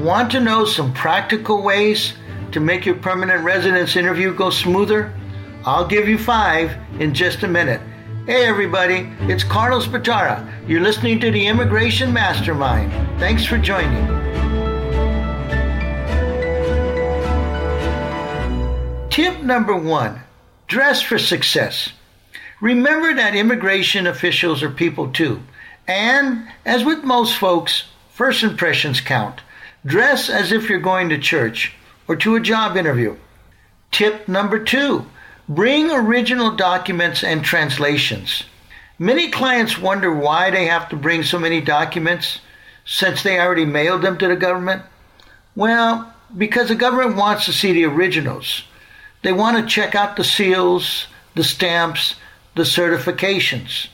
Want to know some practical ways to make your permanent residence interview go smoother? I'll give you five in just a minute. Hey, everybody, it's Carlos Batara. You're listening to the Immigration Mastermind. Thanks for joining. Tip number one dress for success. Remember that immigration officials are people too. And, as with most folks, first impressions count. Dress as if you're going to church or to a job interview. Tip number two bring original documents and translations. Many clients wonder why they have to bring so many documents since they already mailed them to the government. Well, because the government wants to see the originals. They want to check out the seals, the stamps, the certifications.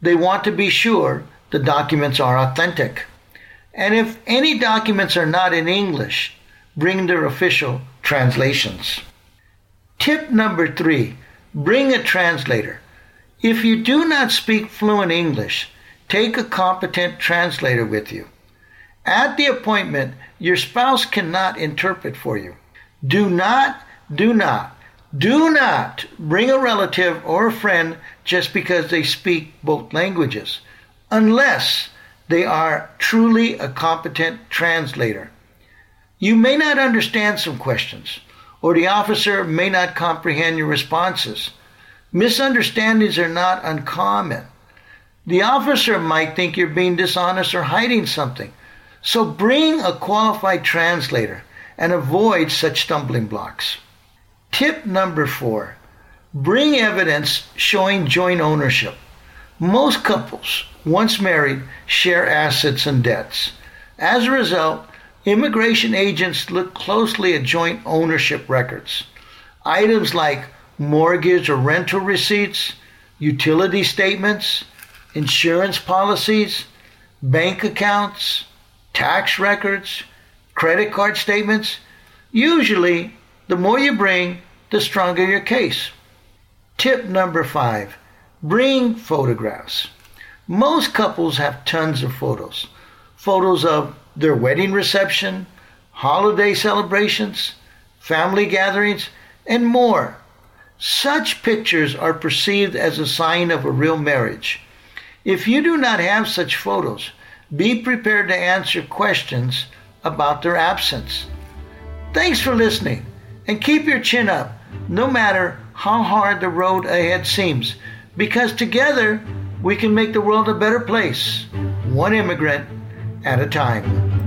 They want to be sure the documents are authentic. And if any documents are not in English, bring their official translations. Tip number three bring a translator. If you do not speak fluent English, take a competent translator with you. At the appointment, your spouse cannot interpret for you. Do not, do not, do not bring a relative or a friend just because they speak both languages, unless they are truly a competent translator. You may not understand some questions, or the officer may not comprehend your responses. Misunderstandings are not uncommon. The officer might think you're being dishonest or hiding something. So bring a qualified translator and avoid such stumbling blocks. Tip number four bring evidence showing joint ownership. Most couples once married, share assets and debts. As a result, immigration agents look closely at joint ownership records. Items like mortgage or rental receipts, utility statements, insurance policies, bank accounts, tax records, credit card statements. Usually, the more you bring, the stronger your case. Tip number five bring photographs. Most couples have tons of photos photos of their wedding reception, holiday celebrations, family gatherings, and more. Such pictures are perceived as a sign of a real marriage. If you do not have such photos, be prepared to answer questions about their absence. Thanks for listening, and keep your chin up, no matter how hard the road ahead seems, because together we can make the world a better place, one immigrant at a time.